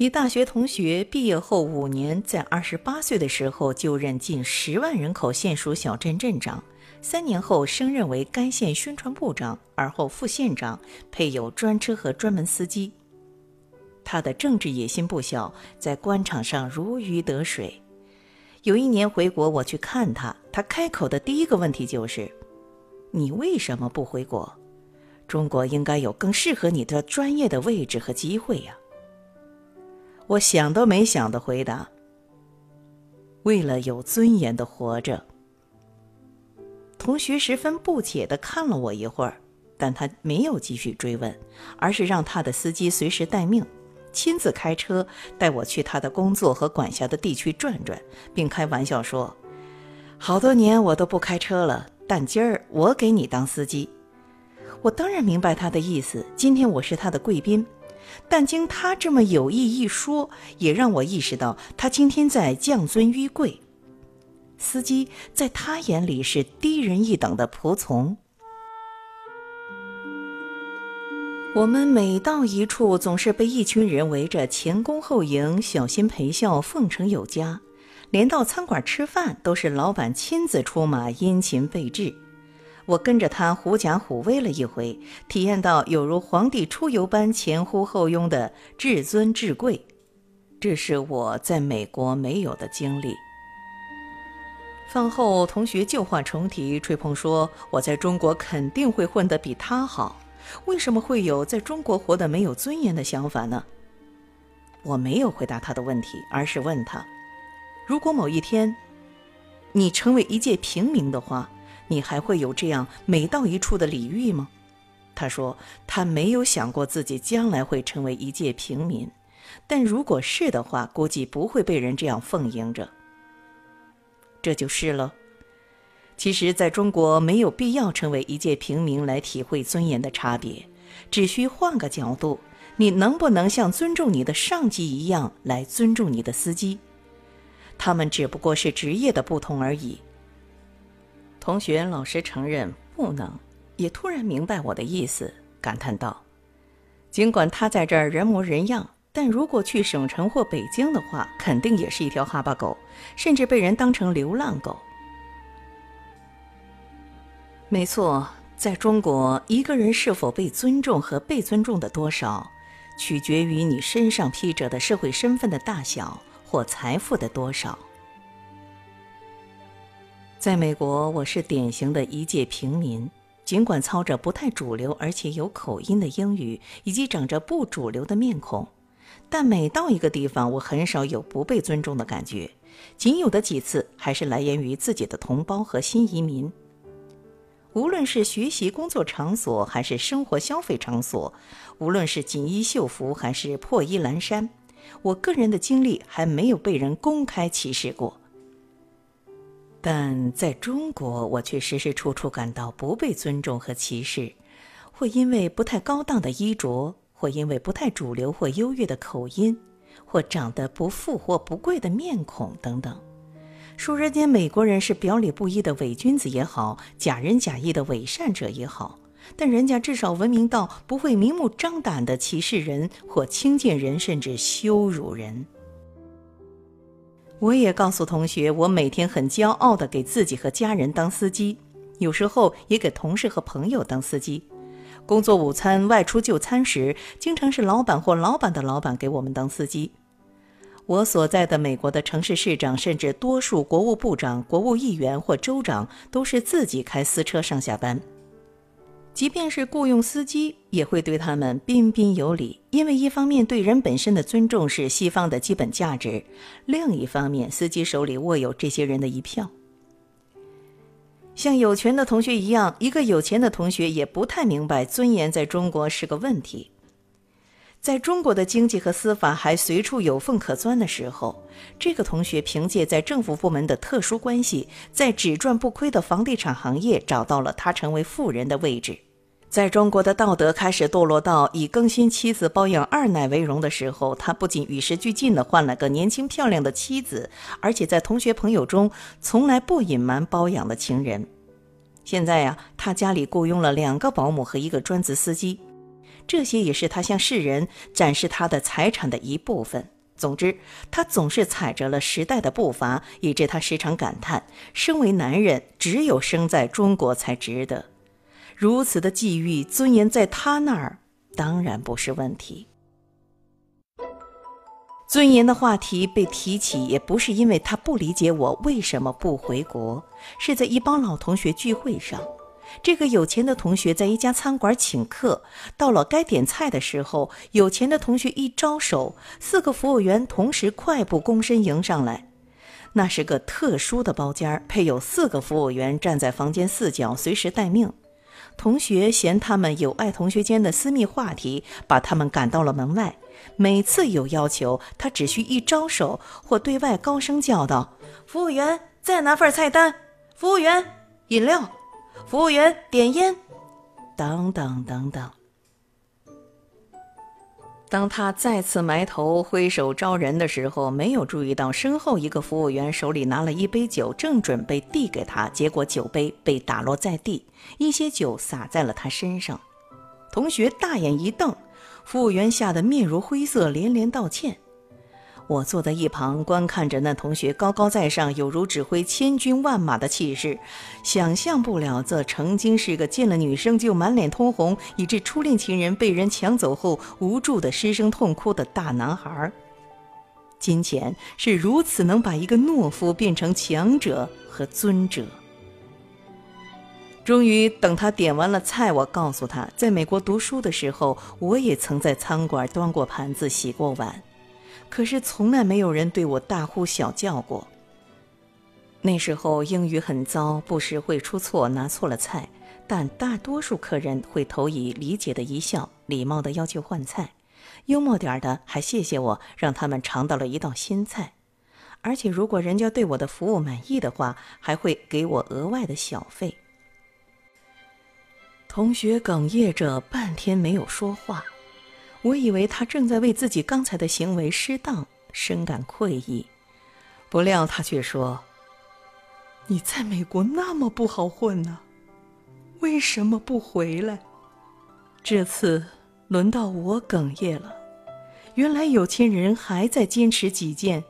一大学同学毕业后五年，在二十八岁的时候就任近十万人口县属小镇镇长，三年后升任为该县宣传部长，而后副县长，配有专车和专门司机。他的政治野心不小，在官场上如鱼得水。有一年回国，我去看他，他开口的第一个问题就是：“你为什么不回国？中国应该有更适合你的专业的位置和机会呀。”我想都没想的回答：“为了有尊严的活着。”同学十分不解的看了我一会儿，但他没有继续追问，而是让他的司机随时待命，亲自开车带我去他的工作和管辖的地区转转，并开玩笑说：“好多年我都不开车了，但今儿我给你当司机。”我当然明白他的意思，今天我是他的贵宾。但经他这么有意一说，也让我意识到他今天在降尊于贵。司机在他眼里是低人一等的仆从。我们每到一处，总是被一群人围着，前恭后迎，小心陪笑，奉承有加。连到餐馆吃饭，都是老板亲自出马，殷勤备至。我跟着他狐假虎威了一回，体验到有如皇帝出游般前呼后拥的至尊至贵，这是我在美国没有的经历。饭后，同学旧话重提，吹捧说我在中国肯定会混得比他好。为什么会有在中国活得没有尊严的想法呢？我没有回答他的问题，而是问他：如果某一天，你成为一介平民的话。你还会有这样每到一处的礼遇吗？他说他没有想过自己将来会成为一介平民，但如果是的话，估计不会被人这样奉迎着。这就是了。其实，在中国没有必要成为一介平民来体会尊严的差别，只需换个角度：你能不能像尊重你的上级一样来尊重你的司机？他们只不过是职业的不同而已。同学老实承认不能，也突然明白我的意思，感叹道：“尽管他在这儿人模人样，但如果去省城或北京的话，肯定也是一条哈巴狗，甚至被人当成流浪狗。”没错，在中国，一个人是否被尊重和被尊重的多少，取决于你身上披着的社会身份的大小或财富的多少。在美国，我是典型的一介平民。尽管操着不太主流而且有口音的英语，以及长着不主流的面孔，但每到一个地方，我很少有不被尊重的感觉。仅有的几次，还是来源于自己的同胞和新移民。无论是学习工作场所，还是生活消费场所，无论是锦衣绣服，还是破衣烂衫，我个人的经历还没有被人公开歧视过。但在中国，我却时时处处感到不被尊重和歧视，或因为不太高档的衣着，或因为不太主流或优越的口音，或长得不富或不贵的面孔等等。说人家美国人是表里不一的伪君子也好，假仁假义的伪善者也好，但人家至少文明到不会明目张胆地歧视人或轻贱人，甚至羞辱人。我也告诉同学，我每天很骄傲地给自己和家人当司机，有时候也给同事和朋友当司机。工作午餐、外出就餐时，经常是老板或老板的老板给我们当司机。我所在的美国的城市市长，甚至多数国务部长、国务议员或州长，都是自己开私车上下班。即便是雇佣司机，也会对他们彬彬有礼，因为一方面对人本身的尊重是西方的基本价值，另一方面司机手里握有这些人的一票。像有权的同学一样，一个有钱的同学也不太明白尊严在中国是个问题。在中国的经济和司法还随处有缝可钻的时候，这个同学凭借在政府部门的特殊关系，在只赚不亏的房地产行业找到了他成为富人的位置。在中国的道德开始堕落到以更新妻子、包养二奶为荣的时候，他不仅与时俱进地换了个年轻漂亮的妻子，而且在同学朋友中从来不隐瞒包养的情人。现在呀，他家里雇佣了两个保姆和一个专职司机。这些也是他向世人展示他的财产的一部分。总之，他总是踩着了时代的步伐，以致他时常感叹：身为男人，只有生在中国才值得。如此的际遇，尊严在他那儿当然不是问题。尊严的话题被提起，也不是因为他不理解我为什么不回国，是在一帮老同学聚会上。这个有钱的同学在一家餐馆请客，到了该点菜的时候，有钱的同学一招手，四个服务员同时快步躬身迎上来。那是个特殊的包间，配有四个服务员站在房间四角，随时待命。同学嫌他们有碍同学间的私密话题，把他们赶到了门外。每次有要求，他只需一招手，或对外高声叫道：“服务员，再拿份菜单。服务员，饮料。”服务员点烟，等等等等。当他再次埋头挥手招人的时候，没有注意到身后一个服务员手里拿了一杯酒，正准备递给他，结果酒杯被打落在地，一些酒洒在了他身上。同学大眼一瞪，服务员吓得面如灰色，连连道歉。我坐在一旁观看着那同学高高在上，有如指挥千军万马的气势，想象不了这曾经是个见了女生就满脸通红，以致初恋情人被人抢走后无助的失声痛哭的大男孩。金钱是如此能把一个懦夫变成强者和尊者。终于等他点完了菜，我告诉他，在美国读书的时候，我也曾在餐馆端过盘子、洗过碗。可是从来没有人对我大呼小叫过。那时候英语很糟，不时会出错，拿错了菜，但大多数客人会投以理解的一笑，礼貌的要求换菜，幽默点的还谢谢我，让他们尝到了一道新菜。而且如果人家对我的服务满意的话，还会给我额外的小费。同学哽咽着，半天没有说话。我以为他正在为自己刚才的行为失当深感愧意，不料他却说：“你在美国那么不好混呢，为什么不回来？”这次轮到我哽咽了。原来有钱人还在坚持己见，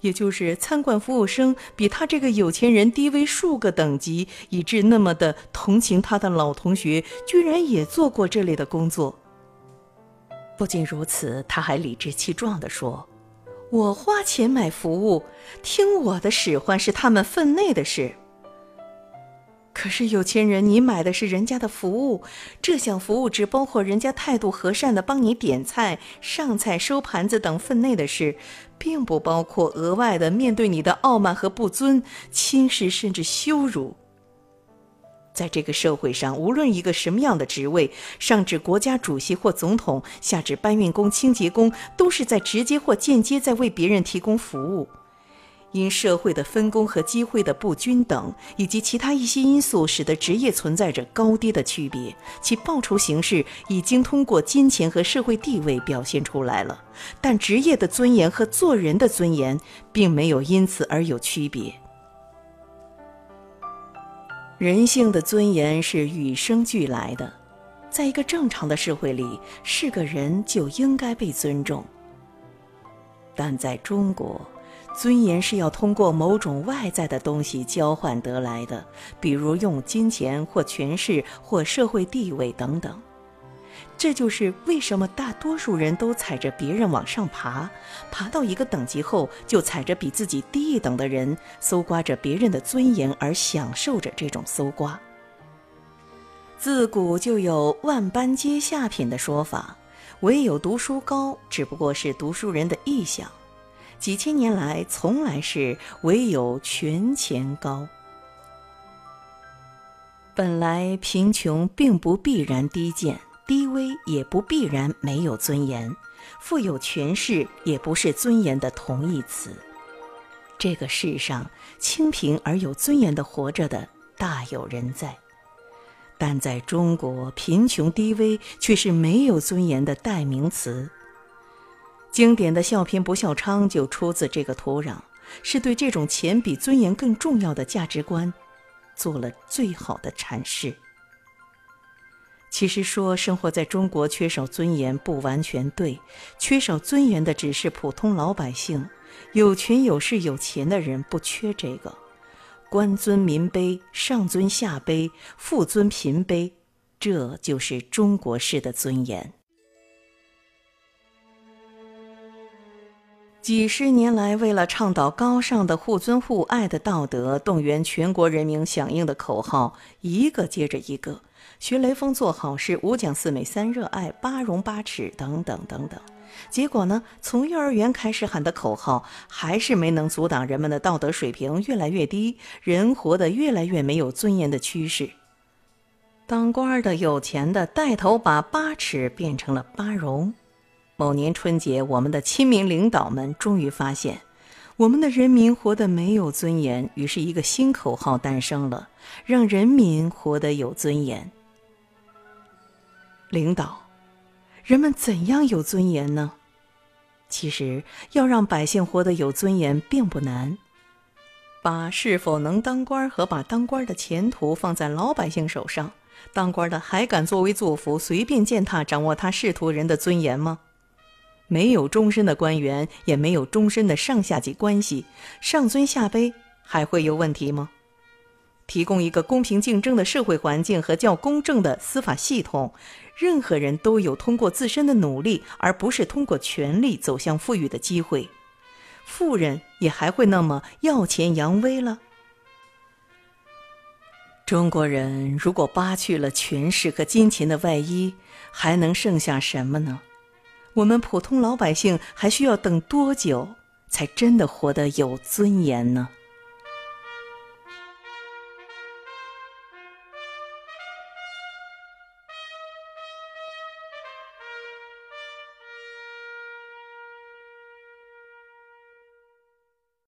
也就是餐馆服务生比他这个有钱人低微数个等级，以致那么的同情他的老同学，居然也做过这类的工作。不仅如此，他还理直气壮地说：“我花钱买服务，听我的使唤是他们分内的事。可是有钱人，你买的是人家的服务，这项服务只包括人家态度和善的帮你点菜、上菜、收盘子等分内的事，并不包括额外的面对你的傲慢和不尊、轻视甚至羞辱。”在这个社会上，无论一个什么样的职位，上至国家主席或总统，下至搬运工、清洁工，都是在直接或间接在为别人提供服务。因社会的分工和机会的不均等，以及其他一些因素，使得职业存在着高低的区别，其报酬形式已经通过金钱和社会地位表现出来了。但职业的尊严和做人的尊严，并没有因此而有区别。人性的尊严是与生俱来的，在一个正常的社会里，是个人就应该被尊重。但在中国，尊严是要通过某种外在的东西交换得来的，比如用金钱或权势或社会地位等等。这就是为什么大多数人都踩着别人往上爬，爬到一个等级后，就踩着比自己低一等的人，搜刮着别人的尊严而享受着这种搜刮。自古就有“万般皆下品”的说法，唯有读书高，只不过是读书人的臆想。几千年来，从来是唯有权钱高。本来贫穷并不必然低贱。低微也不必然没有尊严，富有权势也不是尊严的同义词。这个世上清贫而有尊严的活着的大有人在，但在中国，贫穷低微却是没有尊严的代名词。经典的“笑贫不笑娼”就出自这个土壤，是对这种钱比尊严更重要的价值观，做了最好的阐释。其实说生活在中国缺少尊严不完全对，缺少尊严的只是普通老百姓，有权有势有钱的人不缺这个。官尊民卑，上尊下卑，富尊贫卑，这就是中国式的尊严。几十年来，为了倡导高尚的互尊互爱的道德，动员全国人民响应的口号，一个接着一个。学雷锋做好事，五讲四美三热爱，八荣八耻等等等等。结果呢，从幼儿园开始喊的口号，还是没能阻挡人们的道德水平越来越低，人活得越来越没有尊严的趋势。当官的、有钱的带头把八耻变成了八荣。某年春节，我们的亲民领导们终于发现，我们的人民活得没有尊严，于是一个新口号诞生了：让人民活得有尊严。领导。人们怎样有尊严呢？其实要让百姓活得有尊严并不难，把是否能当官和把当官的前途放在老百姓手上，当官的还敢作威作福、随便践踏掌握他仕途人的尊严吗？没有终身的官员，也没有终身的上下级关系，上尊下卑还会有问题吗？提供一个公平竞争的社会环境和较公正的司法系统。任何人都有通过自身的努力，而不是通过权力走向富裕的机会。富人也还会那么耀钱扬威了？中国人如果扒去了权势和金钱的外衣，还能剩下什么呢？我们普通老百姓还需要等多久，才真的活得有尊严呢？